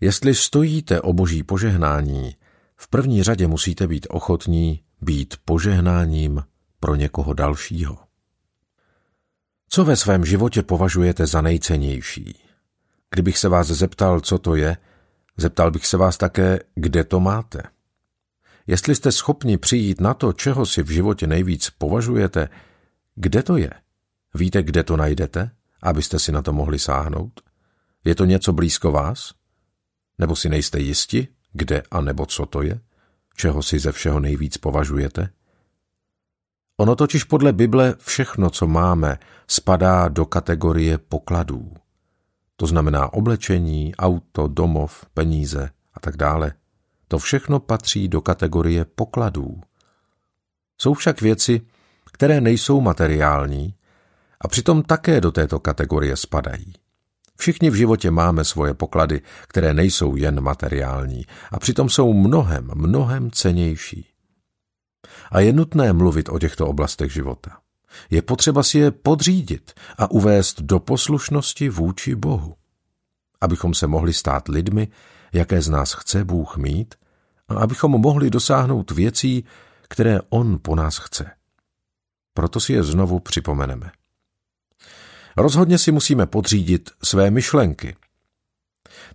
Jestli stojíte o boží požehnání, v první řadě musíte být ochotní být požehnáním pro někoho dalšího. Co ve svém životě považujete za nejcennější? Kdybych se vás zeptal, co to je, zeptal bych se vás také, kde to máte. Jestli jste schopni přijít na to, čeho si v životě nejvíc považujete, kde to je? Víte, kde to najdete, abyste si na to mohli sáhnout? Je to něco blízko vás? Nebo si nejste jisti, kde a nebo co to je? Čeho si ze všeho nejvíc považujete? Ono totiž podle Bible všechno, co máme, spadá do kategorie pokladů. To znamená oblečení, auto, domov, peníze a tak dále. To všechno patří do kategorie pokladů. Jsou však věci, které nejsou materiální a přitom také do této kategorie spadají. Všichni v životě máme svoje poklady, které nejsou jen materiální a přitom jsou mnohem, mnohem cenější. A je nutné mluvit o těchto oblastech života. Je potřeba si je podřídit a uvést do poslušnosti vůči Bohu. Abychom se mohli stát lidmi, jaké z nás chce Bůh mít a abychom mohli dosáhnout věcí, které On po nás chce. Proto si je znovu připomeneme. Rozhodně si musíme podřídit své myšlenky.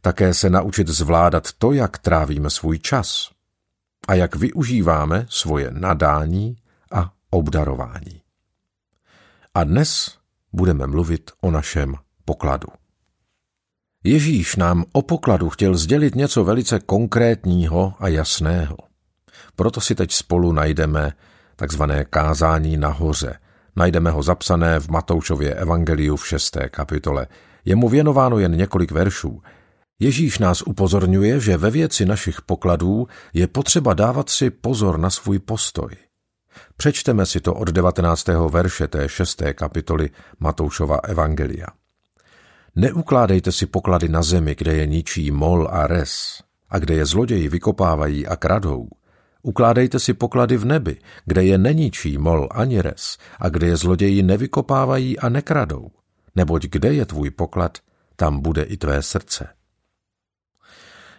Také se naučit zvládat to, jak trávíme svůj čas a jak využíváme svoje nadání a obdarování. A dnes budeme mluvit o našem pokladu. Ježíš nám o pokladu chtěl sdělit něco velice konkrétního a jasného. Proto si teď spolu najdeme takzvané kázání nahoře, Najdeme ho zapsané v Matoušově evangeliu v šesté kapitole. Je mu věnováno jen několik veršů. Ježíš nás upozorňuje, že ve věci našich pokladů je potřeba dávat si pozor na svůj postoj. Přečteme si to od 19. verše té šesté kapitoly Matoušova evangelia. Neukládejte si poklady na zemi, kde je ničí mol a res, a kde je zloději vykopávají a kradou – Ukládejte si poklady v nebi, kde je neničí mol ani res a kde je zloději nevykopávají a nekradou. Neboť kde je tvůj poklad, tam bude i tvé srdce.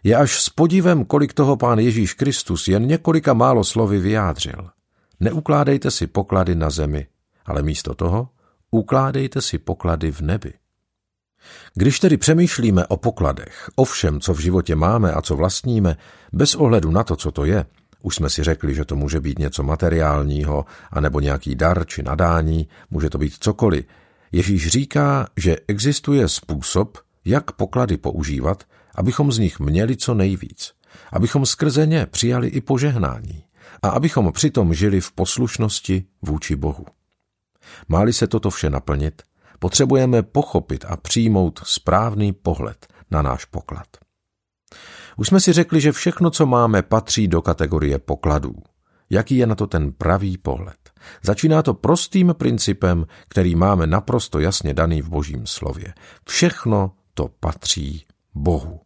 Je až s podívem, kolik toho pán Ježíš Kristus jen několika málo slovy vyjádřil. Neukládejte si poklady na zemi, ale místo toho ukládejte si poklady v nebi. Když tedy přemýšlíme o pokladech, o všem, co v životě máme a co vlastníme, bez ohledu na to, co to je, už jsme si řekli, že to může být něco materiálního, anebo nějaký dar či nadání, může to být cokoliv. Ježíš říká, že existuje způsob, jak poklady používat, abychom z nich měli co nejvíc, abychom skrze ně přijali i požehnání a abychom přitom žili v poslušnosti vůči Bohu. Máli se toto vše naplnit, potřebujeme pochopit a přijmout správný pohled na náš poklad. Už jsme si řekli, že všechno, co máme, patří do kategorie pokladů. Jaký je na to ten pravý pohled? Začíná to prostým principem, který máme naprosto jasně daný v božím slově. Všechno to patří Bohu.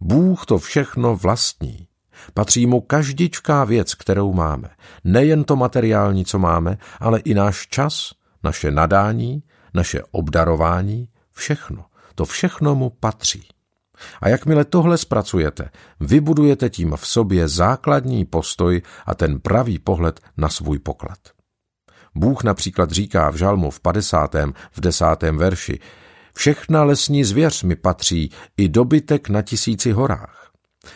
Bůh to všechno vlastní. Patří mu každičká věc, kterou máme. Nejen to materiální, co máme, ale i náš čas, naše nadání, naše obdarování, všechno. To všechno mu patří. A jakmile tohle zpracujete, vybudujete tím v sobě základní postoj a ten pravý pohled na svůj poklad. Bůh například říká v žalmu v 50. v 10. verši Všechna lesní zvěř mi patří, i dobytek na tisíci horách.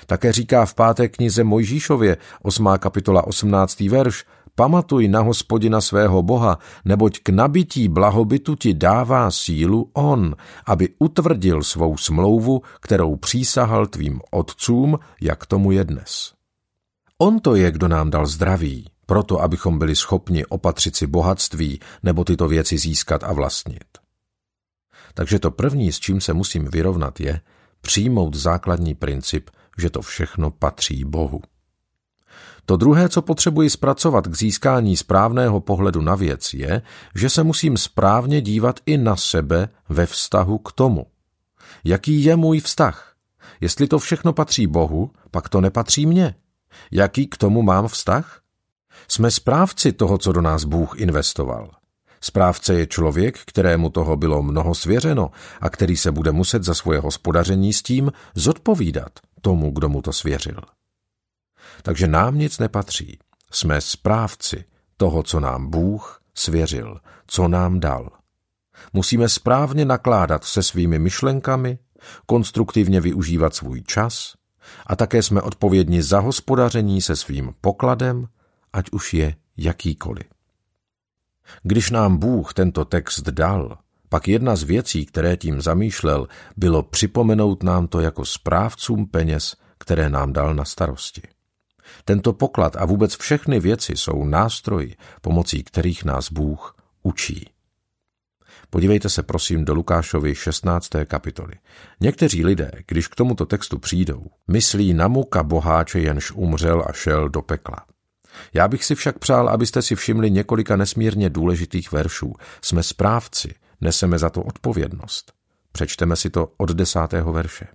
Také říká v páté knize Mojžíšově, 8. kapitola 18. verš, Pamatuj na hospodina svého boha, neboť k nabití blahobytu ti dává sílu on, aby utvrdil svou smlouvu, kterou přísahal tvým otcům, jak tomu je dnes. On to je, kdo nám dal zdraví, proto abychom byli schopni opatřit si bohatství nebo tyto věci získat a vlastnit. Takže to první, s čím se musím vyrovnat, je přijmout základní princip, že to všechno patří Bohu. To druhé, co potřebuji zpracovat k získání správného pohledu na věc, je, že se musím správně dívat i na sebe ve vztahu k tomu. Jaký je můj vztah? Jestli to všechno patří Bohu, pak to nepatří mně. Jaký k tomu mám vztah? Jsme správci toho, co do nás Bůh investoval. Správce je člověk, kterému toho bylo mnoho svěřeno a který se bude muset za svoje hospodaření s tím zodpovídat tomu, kdo mu to svěřil. Takže nám nic nepatří. Jsme správci toho, co nám Bůh svěřil, co nám dal. Musíme správně nakládat se svými myšlenkami, konstruktivně využívat svůj čas a také jsme odpovědni za hospodaření se svým pokladem, ať už je jakýkoliv. Když nám Bůh tento text dal, pak jedna z věcí, které tím zamýšlel, bylo připomenout nám to jako správcům peněz, které nám dal na starosti. Tento poklad a vůbec všechny věci jsou nástroji, pomocí kterých nás Bůh učí. Podívejte se prosím do Lukášovi 16. kapitoly. Někteří lidé, když k tomuto textu přijdou, myslí na muka boháče, jenž umřel a šel do pekla. Já bych si však přál, abyste si všimli několika nesmírně důležitých veršů. Jsme správci, neseme za to odpovědnost. Přečteme si to od desátého verše.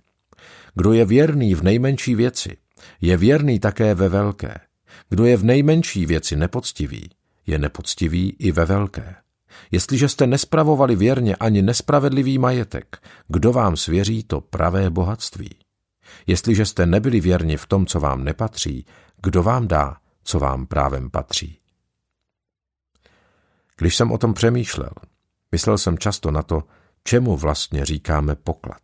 Kdo je věrný v nejmenší věci, je věrný také ve velké. Kdo je v nejmenší věci nepoctivý, je nepoctivý i ve velké. Jestliže jste nespravovali věrně ani nespravedlivý majetek, kdo vám svěří to pravé bohatství? Jestliže jste nebyli věrni v tom, co vám nepatří, kdo vám dá, co vám právem patří? Když jsem o tom přemýšlel, myslel jsem často na to, čemu vlastně říkáme poklad.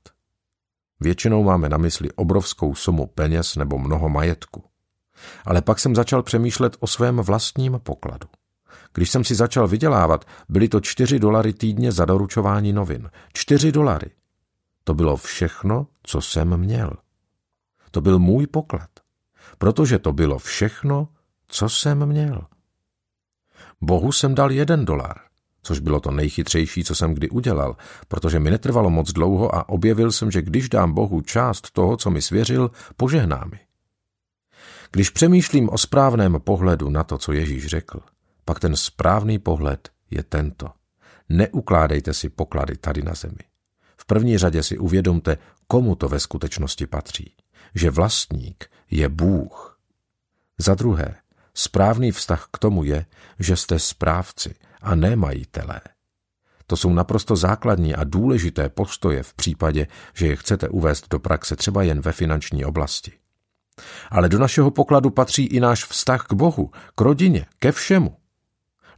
Většinou máme na mysli obrovskou sumu peněz nebo mnoho majetku. Ale pak jsem začal přemýšlet o svém vlastním pokladu. Když jsem si začal vydělávat, byly to čtyři dolary týdně za doručování novin. Čtyři dolary. To bylo všechno, co jsem měl. To byl můj poklad. Protože to bylo všechno, co jsem měl. Bohu jsem dal jeden dolar, což bylo to nejchytřejší, co jsem kdy udělal, protože mi netrvalo moc dlouho a objevil jsem, že když dám Bohu část toho, co mi svěřil, požehná mi. Když přemýšlím o správném pohledu na to, co Ježíš řekl, pak ten správný pohled je tento. Neukládejte si poklady tady na zemi. V první řadě si uvědomte, komu to ve skutečnosti patří. Že vlastník je Bůh. Za druhé, správný vztah k tomu je, že jste správci a ne majitelé. To jsou naprosto základní a důležité postoje v případě, že je chcete uvést do praxe třeba jen ve finanční oblasti. Ale do našeho pokladu patří i náš vztah k Bohu, k rodině, ke všemu.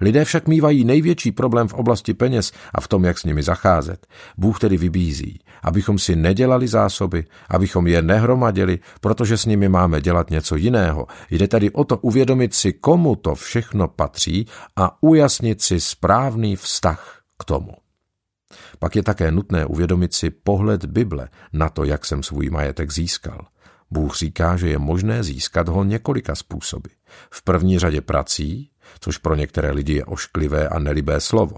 Lidé však mývají největší problém v oblasti peněz a v tom, jak s nimi zacházet. Bůh tedy vybízí, abychom si nedělali zásoby, abychom je nehromadili, protože s nimi máme dělat něco jiného. Jde tedy o to uvědomit si, komu to všechno patří a ujasnit si správný vztah k tomu. Pak je také nutné uvědomit si pohled Bible na to, jak jsem svůj majetek získal. Bůh říká, že je možné získat ho několika způsoby. V první řadě prací, což pro některé lidi je ošklivé a nelibé slovo.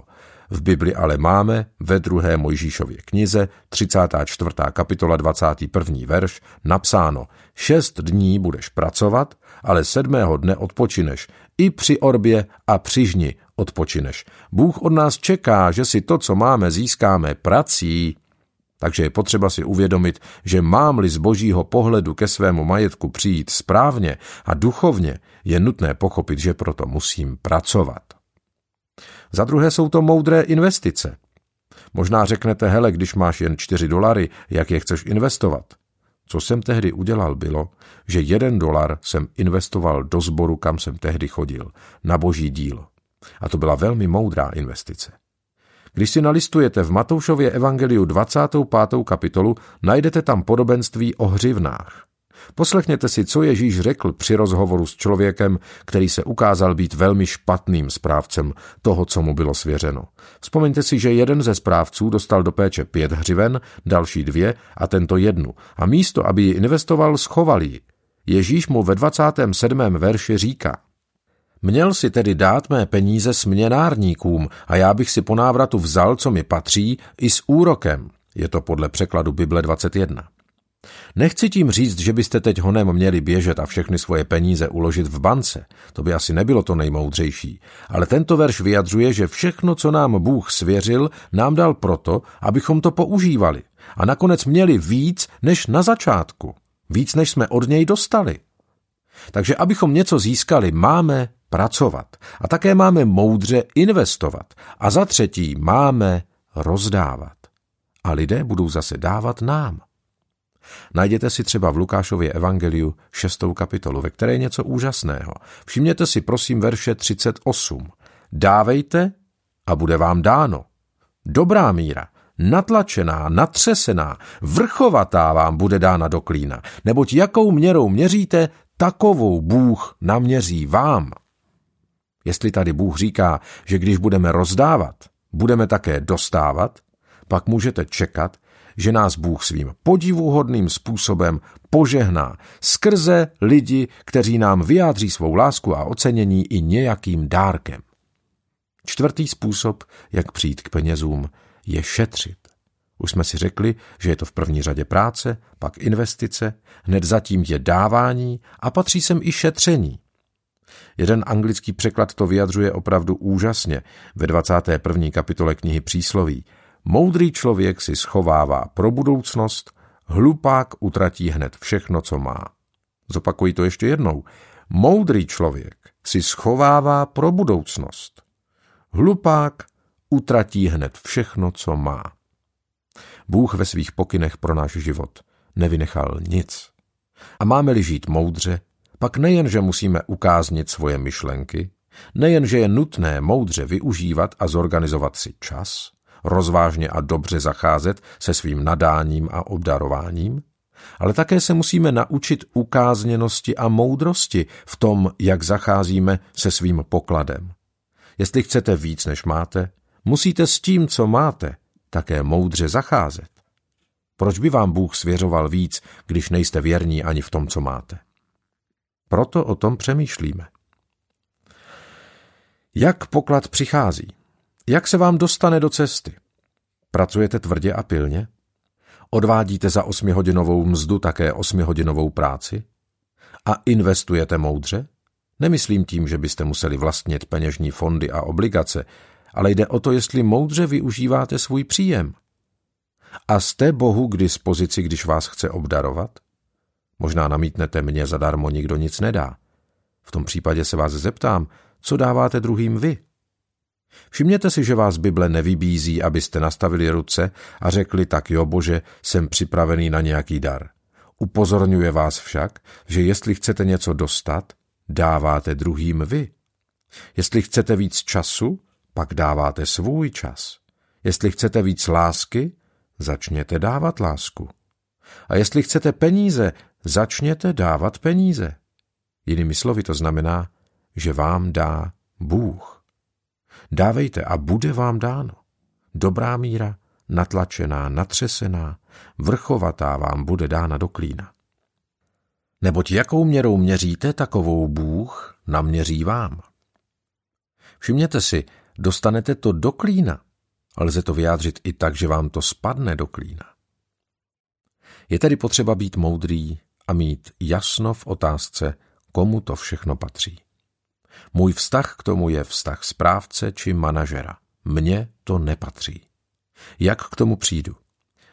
V Bibli ale máme ve druhé Mojžíšově knize, 34. kapitola 21. verš, napsáno Šest dní budeš pracovat, ale sedmého dne odpočineš. I při orbě a při žni odpočineš. Bůh od nás čeká, že si to, co máme, získáme prací. Takže je potřeba si uvědomit, že mám-li z božího pohledu ke svému majetku přijít správně a duchovně, je nutné pochopit, že proto musím pracovat. Za druhé jsou to moudré investice. Možná řeknete, hele, když máš jen 4 dolary, jak je chceš investovat? Co jsem tehdy udělal bylo, že jeden dolar jsem investoval do sboru, kam jsem tehdy chodil, na boží dílo. A to byla velmi moudrá investice. Když si nalistujete v Matoušově evangeliu 25. kapitolu, najdete tam podobenství o hřivnách. Poslechněte si, co Ježíš řekl při rozhovoru s člověkem, který se ukázal být velmi špatným správcem toho, co mu bylo svěřeno. Vzpomeňte si, že jeden ze správců dostal do péče pět hřiven, další dvě a tento jednu. A místo, aby ji investoval, schoval ji. Ježíš mu ve 27. verši říká, Měl si tedy dát mé peníze směnárníkům a já bych si po návratu vzal, co mi patří, i s úrokem. Je to podle překladu Bible 21. Nechci tím říct, že byste teď honem měli běžet a všechny svoje peníze uložit v bance. To by asi nebylo to nejmoudřejší. Ale tento verš vyjadřuje, že všechno, co nám Bůh svěřil, nám dal proto, abychom to používali. A nakonec měli víc než na začátku. Víc, než jsme od něj dostali. Takže abychom něco získali, máme pracovat. A také máme moudře investovat. A za třetí máme rozdávat. A lidé budou zase dávat nám. Najděte si třeba v Lukášově evangeliu šestou kapitolu, ve které je něco úžasného. Všimněte si prosím verše 38. Dávejte a bude vám dáno. Dobrá míra, natlačená, natřesená, vrchovatá vám bude dána do klína, neboť jakou měrou měříte, takovou Bůh naměří vám. Jestli tady Bůh říká, že když budeme rozdávat, budeme také dostávat, pak můžete čekat, že nás Bůh svým podivuhodným způsobem požehná skrze lidi, kteří nám vyjádří svou lásku a ocenění i nějakým dárkem. Čtvrtý způsob, jak přijít k penězům, je šetřit. Už jsme si řekli, že je to v první řadě práce, pak investice, hned zatím je dávání a patří sem i šetření. Jeden anglický překlad to vyjadřuje opravdu úžasně ve 21. kapitole knihy Přísloví. Moudrý člověk si schovává pro budoucnost, hlupák utratí hned všechno, co má. Zopakuji to ještě jednou. Moudrý člověk si schovává pro budoucnost. Hlupák utratí hned všechno, co má. Bůh ve svých pokynech pro náš život nevynechal nic. A máme-li žít moudře, pak nejen, že musíme ukáznit svoje myšlenky, nejen, že je nutné moudře využívat a zorganizovat si čas, rozvážně a dobře zacházet se svým nadáním a obdarováním, ale také se musíme naučit ukázněnosti a moudrosti v tom, jak zacházíme se svým pokladem. Jestli chcete víc, než máte, musíte s tím, co máte, také moudře zacházet. Proč by vám Bůh svěřoval víc, když nejste věrní ani v tom, co máte? Proto o tom přemýšlíme. Jak poklad přichází? Jak se vám dostane do cesty? Pracujete tvrdě a pilně? Odvádíte za osmihodinovou mzdu také osmihodinovou práci? A investujete moudře? Nemyslím tím, že byste museli vlastnit peněžní fondy a obligace, ale jde o to, jestli moudře využíváte svůj příjem. A jste Bohu k dispozici, když vás chce obdarovat? Možná namítnete, mně zadarmo nikdo nic nedá. V tom případě se vás zeptám, co dáváte druhým vy? Všimněte si, že vás Bible nevybízí, abyste nastavili ruce a řekli, tak jo, bože, jsem připravený na nějaký dar. Upozorňuje vás však, že jestli chcete něco dostat, dáváte druhým vy. Jestli chcete víc času, pak dáváte svůj čas. Jestli chcete víc lásky, začněte dávat lásku. A jestli chcete peníze, začněte dávat peníze. Jinými slovy to znamená, že vám dá Bůh. Dávejte a bude vám dáno. Dobrá míra, natlačená, natřesená, vrchovatá vám bude dána do klína. Neboť jakou měrou měříte, takovou Bůh naměří vám. Všimněte si, dostanete to do klína, lze to vyjádřit i tak, že vám to spadne do klína. Je tedy potřeba být moudrý a mít jasno v otázce, komu to všechno patří. Můj vztah k tomu je vztah správce či manažera. Mně to nepatří. Jak k tomu přijdu?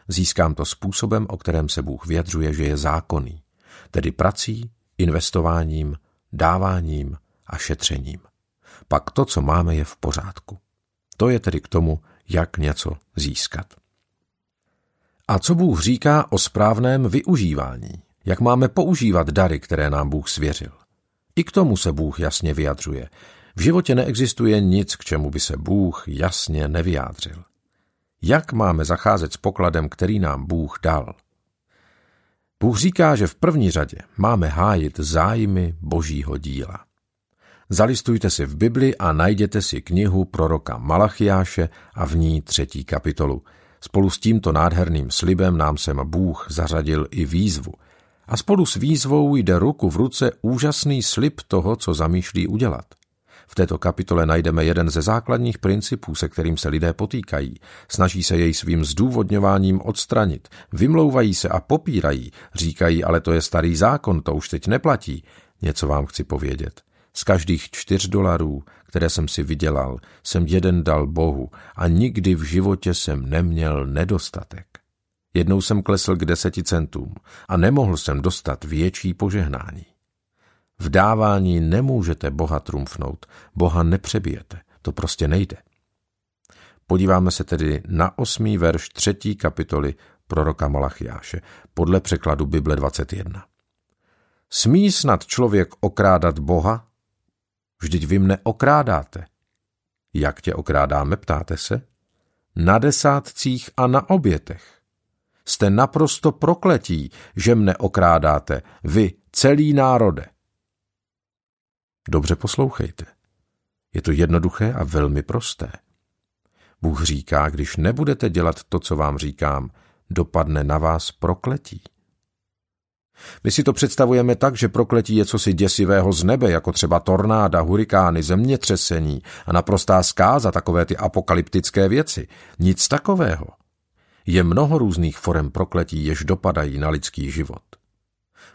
Získám to způsobem, o kterém se Bůh vyjadřuje, že je zákonný, tedy prací, investováním, dáváním a šetřením. Pak to, co máme, je v pořádku. To je tedy k tomu, jak něco získat. A co Bůh říká o správném využívání? Jak máme používat dary, které nám Bůh svěřil? I k tomu se Bůh jasně vyjadřuje. V životě neexistuje nic, k čemu by se Bůh jasně nevyjádřil. Jak máme zacházet s pokladem, který nám Bůh dal? Bůh říká, že v první řadě máme hájit zájmy božího díla. Zalistujte si v Bibli a najděte si knihu proroka Malachiáše a v ní třetí kapitolu. Spolu s tímto nádherným slibem nám sem Bůh zařadil i výzvu – a spolu s výzvou jde ruku v ruce úžasný slib toho, co zamýšlí udělat. V této kapitole najdeme jeden ze základních principů, se kterým se lidé potýkají. Snaží se jej svým zdůvodňováním odstranit, vymlouvají se a popírají, říkají, ale to je starý zákon, to už teď neplatí. Něco vám chci povědět. Z každých čtyř dolarů, které jsem si vydělal, jsem jeden dal Bohu a nikdy v životě jsem neměl nedostatek. Jednou jsem klesl k deseti centům a nemohl jsem dostat větší požehnání. V dávání nemůžete Boha trumfnout, Boha nepřebijete, to prostě nejde. Podíváme se tedy na osmý verš třetí kapitoly proroka Malachiáše, podle překladu Bible 21. Smí snad člověk okrádat Boha? Vždyť vy mne okrádáte. Jak tě okrádáme, ptáte se? Na desátcích a na obětech. Jste naprosto prokletí, že mne okrádáte, vy, celý národe. Dobře poslouchejte. Je to jednoduché a velmi prosté. Bůh říká, když nebudete dělat to, co vám říkám, dopadne na vás prokletí. My si to představujeme tak, že prokletí je cosi děsivého z nebe, jako třeba tornáda, hurikány, zemětřesení a naprostá zkáza, takové ty apokalyptické věci. Nic takového. Je mnoho různých forem prokletí, jež dopadají na lidský život.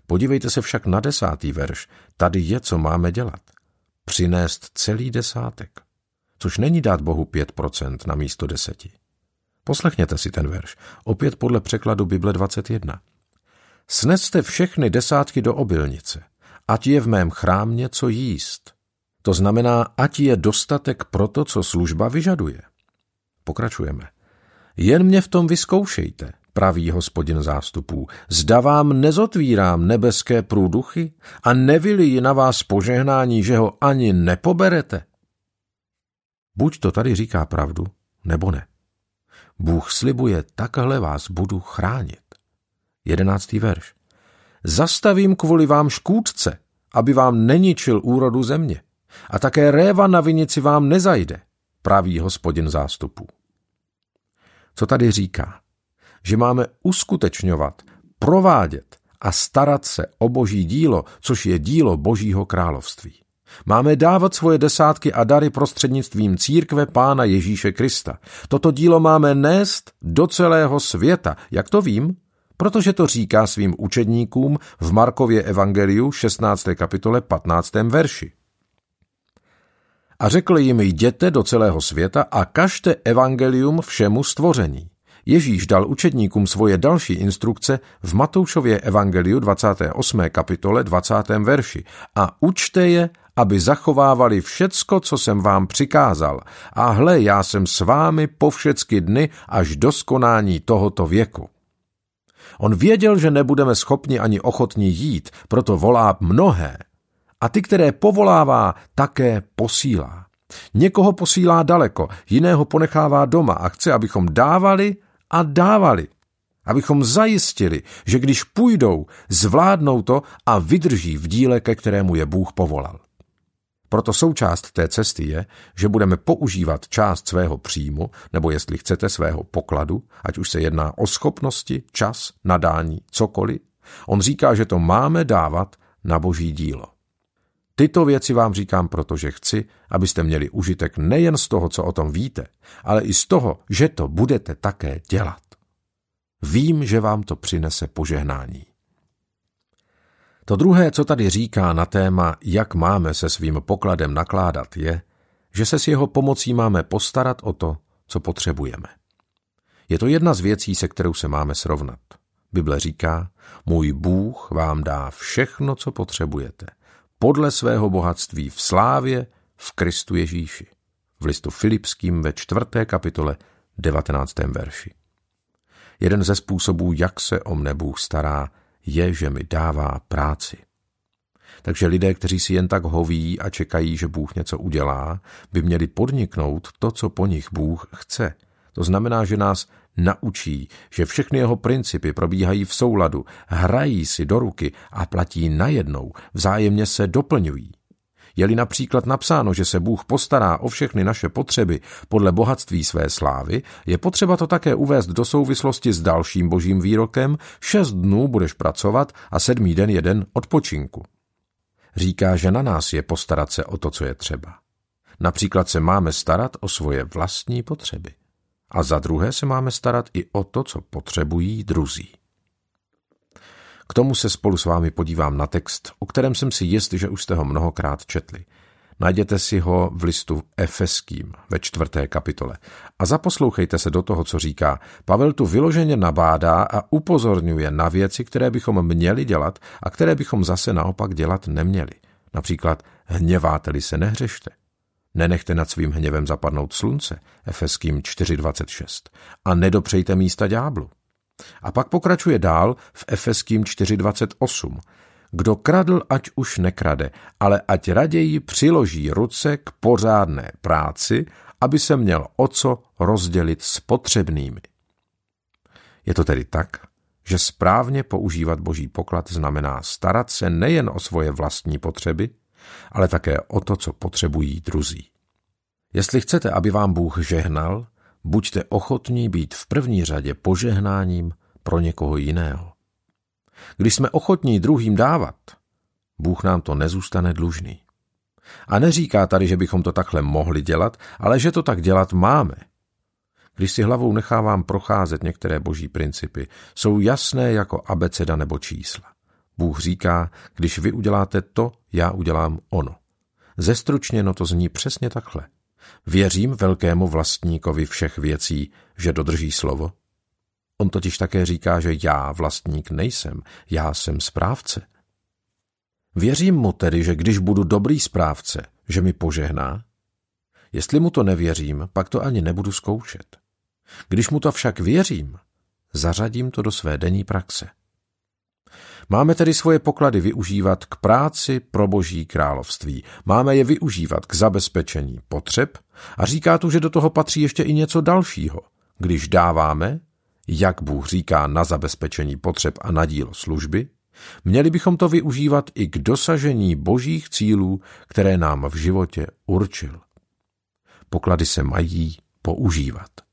Podívejte se však na desátý verš. Tady je, co máme dělat. Přinést celý desátek. Což není dát Bohu pět procent na místo deseti. Poslechněte si ten verš. Opět podle překladu Bible 21. Sneste všechny desátky do obilnice, ať je v mém chrámě co jíst. To znamená, ať je dostatek pro to, co služba vyžaduje. Pokračujeme. Jen mě v tom vyzkoušejte, praví hospodin zástupů. Zda vám nezotvírám nebeské průduchy a nevyliji na vás požehnání, že ho ani nepoberete? Buď to tady říká pravdu, nebo ne. Bůh slibuje, takhle vás budu chránit. Jedenáctý verš. Zastavím kvůli vám škůdce, aby vám neničil úrodu země. A také réva na vinici vám nezajde, praví hospodin zástupů. Co tady říká? Že máme uskutečňovat, provádět a starat se o boží dílo, což je dílo božího království. Máme dávat svoje desátky a dary prostřednictvím církve Pána Ježíše Krista. Toto dílo máme nést do celého světa. Jak to vím? Protože to říká svým učedníkům v Markově evangeliu 16. kapitole 15. verši. A řekl jim, jděte do celého světa a kažte evangelium všemu stvoření. Ježíš dal učedníkům svoje další instrukce v Matoušově evangeliu 28. kapitole 20. verši a učte je, aby zachovávali všecko, co jsem vám přikázal. A hle, já jsem s vámi po všecky dny až do skonání tohoto věku. On věděl, že nebudeme schopni ani ochotni jít, proto volá mnohé. A ty, které povolává, také posílá. Někoho posílá daleko, jiného ponechává doma a chce, abychom dávali a dávali. Abychom zajistili, že když půjdou, zvládnou to a vydrží v díle, ke kterému je Bůh povolal. Proto součást té cesty je, že budeme používat část svého příjmu, nebo jestli chcete svého pokladu, ať už se jedná o schopnosti, čas, nadání, cokoliv. On říká, že to máme dávat na boží dílo. Tyto věci vám říkám, protože chci, abyste měli užitek nejen z toho, co o tom víte, ale i z toho, že to budete také dělat. Vím, že vám to přinese požehnání. To druhé, co tady říká na téma, jak máme se svým pokladem nakládat, je, že se s jeho pomocí máme postarat o to, co potřebujeme. Je to jedna z věcí, se kterou se máme srovnat. Bible říká, můj Bůh vám dá všechno, co potřebujete, podle svého bohatství v slávě v Kristu Ježíši. V listu Filipským ve čtvrté kapitole 19. verši. Jeden ze způsobů, jak se o mne Bůh stará, je, že mi dává práci. Takže lidé, kteří si jen tak hoví a čekají, že Bůh něco udělá, by měli podniknout to, co po nich Bůh chce. To znamená, že nás naučí, že všechny jeho principy probíhají v souladu, hrají si do ruky a platí najednou, vzájemně se doplňují. Je-li například napsáno, že se Bůh postará o všechny naše potřeby podle bohatství své slávy, je potřeba to také uvést do souvislosti s dalším božím výrokem, šest dnů budeš pracovat a sedmý den je den odpočinku. Říká, že na nás je postarat se o to, co je třeba. Například se máme starat o svoje vlastní potřeby. A za druhé se máme starat i o to, co potřebují druzí. K tomu se spolu s vámi podívám na text, o kterém jsem si jist, že už jste ho mnohokrát četli. Najděte si ho v listu Efeským ve čtvrté kapitole a zaposlouchejte se do toho, co říká. Pavel tu vyloženě nabádá a upozorňuje na věci, které bychom měli dělat a které bychom zase naopak dělat neměli. Například hněváte-li se, nehřešte. Nenechte nad svým hněvem zapadnout slunce, Efeským 4.26, a nedopřejte místa ďáblu. A pak pokračuje dál v Efeským 4.28. Kdo kradl, ať už nekrade, ale ať raději přiloží ruce k pořádné práci, aby se měl o co rozdělit s potřebnými. Je to tedy tak, že správně používat boží poklad znamená starat se nejen o svoje vlastní potřeby, ale také o to, co potřebují druzí. Jestli chcete, aby vám Bůh žehnal, buďte ochotní být v první řadě požehnáním pro někoho jiného. Když jsme ochotní druhým dávat, Bůh nám to nezůstane dlužný. A neříká tady, že bychom to takhle mohli dělat, ale že to tak dělat máme. Když si hlavou nechávám procházet některé boží principy, jsou jasné jako abeceda nebo čísla. Bůh říká, když vy uděláte to, já udělám ono. Zestručněno to zní přesně takhle. Věřím velkému vlastníkovi všech věcí, že dodrží slovo? On totiž také říká, že já vlastník nejsem, já jsem správce. Věřím mu tedy, že když budu dobrý správce, že mi požehná? Jestli mu to nevěřím, pak to ani nebudu zkoušet. Když mu to však věřím, zařadím to do své denní praxe. Máme tedy svoje poklady využívat k práci pro boží království. Máme je využívat k zabezpečení potřeb a říká tu, že do toho patří ještě i něco dalšího. Když dáváme, jak Bůh říká, na zabezpečení potřeb a na dílo služby, měli bychom to využívat i k dosažení božích cílů, které nám v životě určil. Poklady se mají používat.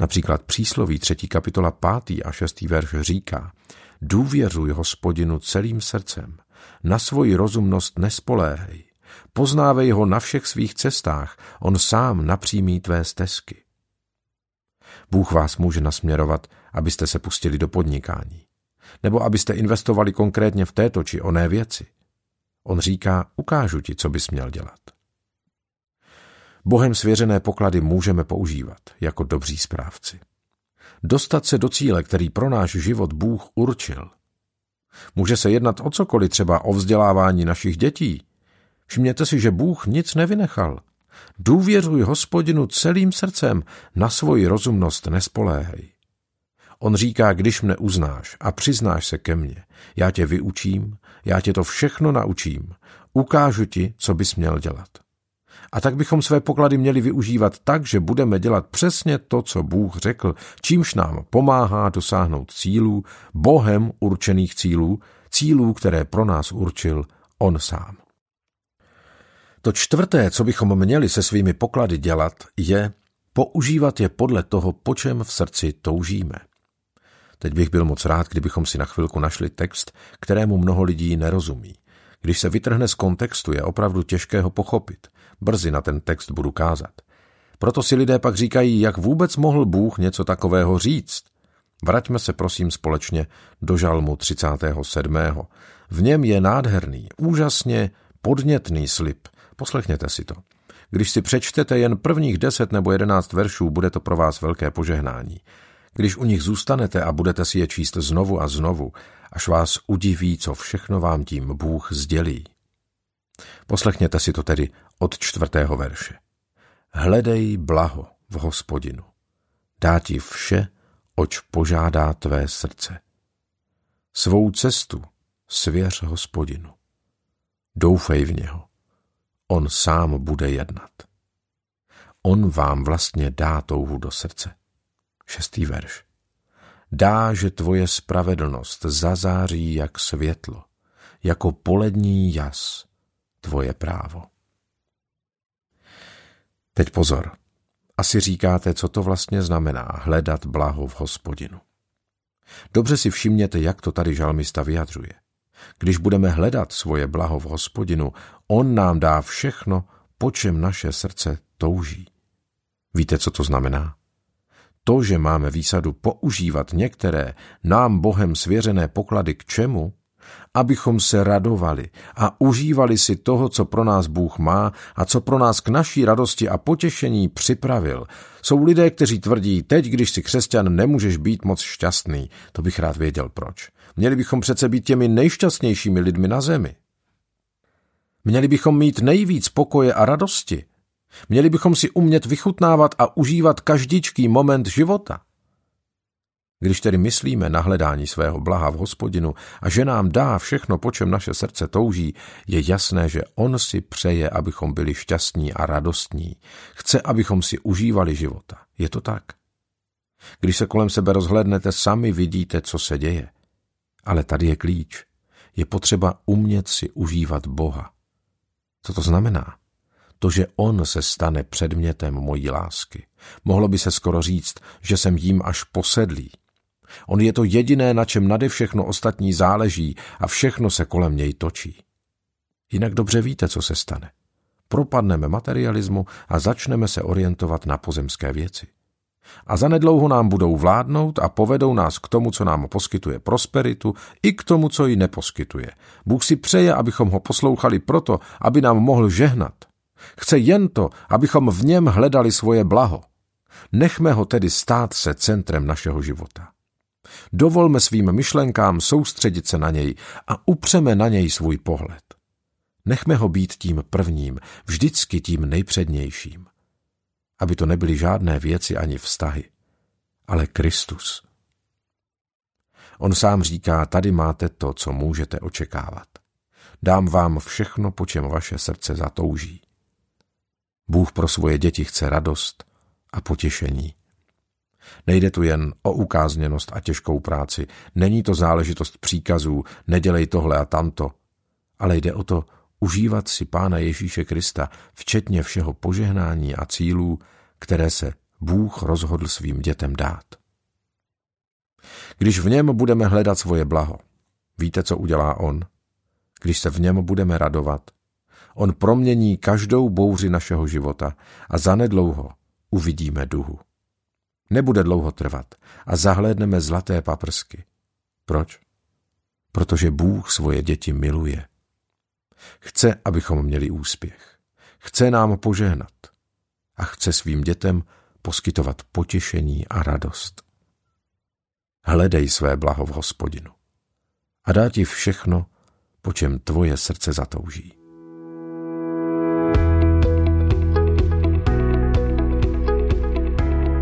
Například přísloví 3. kapitola 5. a 6. verš říká Důvěřuj hospodinu celým srdcem, na svoji rozumnost nespoléhej, poznávej ho na všech svých cestách, on sám napřímí tvé stezky. Bůh vás může nasměrovat, abyste se pustili do podnikání, nebo abyste investovali konkrétně v této či oné věci. On říká, ukážu ti, co bys měl dělat. Bohem svěřené poklady můžeme používat jako dobří správci. Dostat se do cíle, který pro náš život Bůh určil. Může se jednat o cokoliv, třeba o vzdělávání našich dětí. Všimněte si, že Bůh nic nevynechal. Důvěřuj hospodinu celým srdcem, na svoji rozumnost nespoléhej. On říká, když mne uznáš a přiznáš se ke mně, já tě vyučím, já tě to všechno naučím, ukážu ti, co bys měl dělat. A tak bychom své poklady měli využívat tak, že budeme dělat přesně to, co Bůh řekl, čímž nám pomáhá dosáhnout cílů, Bohem určených cílů, cílů, které pro nás určil On sám. To čtvrté, co bychom měli se svými poklady dělat, je používat je podle toho, po čem v srdci toužíme. Teď bych byl moc rád, kdybychom si na chvilku našli text, kterému mnoho lidí nerozumí. Když se vytrhne z kontextu, je opravdu těžké ho pochopit. Brzy na ten text budu kázat. Proto si lidé pak říkají, jak vůbec mohl Bůh něco takového říct. Vraťme se prosím společně do žalmu 37. V něm je nádherný, úžasně podnětný slib. Poslechněte si to. Když si přečtete jen prvních deset nebo jedenáct veršů, bude to pro vás velké požehnání. Když u nich zůstanete a budete si je číst znovu a znovu, až vás udiví, co všechno vám tím Bůh sdělí. Poslechněte si to tedy od čtvrtého verše. Hledej blaho v hospodinu. Dá ti vše, oč požádá tvé srdce. Svou cestu svěř hospodinu. Doufej v něho. On sám bude jednat. On vám vlastně dá touhu do srdce. Šestý verš. Dá, že tvoje spravedlnost zazáří jak světlo, jako polední jas, tvoje právo. Teď pozor. Asi říkáte, co to vlastně znamená hledat blaho v hospodinu. Dobře si všimněte, jak to tady žalmista vyjadřuje. Když budeme hledat svoje blaho v hospodinu, on nám dá všechno, po čem naše srdce touží. Víte, co to znamená? To, že máme výsadu používat některé nám Bohem svěřené poklady k čemu? Abychom se radovali a užívali si toho, co pro nás Bůh má a co pro nás k naší radosti a potěšení připravil. Jsou lidé, kteří tvrdí, teď, když si křesťan, nemůžeš být moc šťastný. To bych rád věděl proč. Měli bychom přece být těmi nejšťastnějšími lidmi na zemi. Měli bychom mít nejvíc pokoje a radosti. Měli bychom si umět vychutnávat a užívat každičký moment života. Když tedy myslíme na hledání svého blaha v hospodinu a že nám dá všechno, po čem naše srdce touží, je jasné, že on si přeje, abychom byli šťastní a radostní. Chce, abychom si užívali života. Je to tak? Když se kolem sebe rozhlednete, sami vidíte, co se děje. Ale tady je klíč. Je potřeba umět si užívat Boha. Co to znamená? To, že on se stane předmětem mojí lásky. Mohlo by se skoro říct, že jsem jím až posedlý. On je to jediné, na čem nade všechno ostatní záleží a všechno se kolem něj točí. Jinak dobře víte, co se stane. Propadneme materialismu a začneme se orientovat na pozemské věci. A zanedlouho nám budou vládnout a povedou nás k tomu, co nám poskytuje prosperitu, i k tomu, co ji neposkytuje. Bůh si přeje, abychom ho poslouchali proto, aby nám mohl žehnat. Chce jen to, abychom v něm hledali svoje blaho. Nechme ho tedy stát se centrem našeho života. Dovolme svým myšlenkám soustředit se na něj a upřeme na něj svůj pohled. Nechme ho být tím prvním, vždycky tím nejpřednějším. Aby to nebyly žádné věci ani vztahy, ale Kristus. On sám říká, tady máte to, co můžete očekávat. Dám vám všechno, po čem vaše srdce zatouží. Bůh pro svoje děti chce radost a potěšení. Nejde tu jen o ukázněnost a těžkou práci, není to záležitost příkazů, nedělej tohle a tamto, ale jde o to užívat si Pána Ježíše Krista, včetně všeho požehnání a cílů, které se Bůh rozhodl svým dětem dát. Když v něm budeme hledat svoje blaho, víte, co udělá On? Když se v něm budeme radovat, On promění každou bouři našeho života a zanedlouho uvidíme duhu. Nebude dlouho trvat a zahlédneme zlaté paprsky. Proč? Protože Bůh svoje děti miluje. Chce, abychom měli úspěch. Chce nám požehnat. A chce svým dětem poskytovat potěšení a radost. Hledej své blaho v hospodinu a dá ti všechno, po čem tvoje srdce zatouží.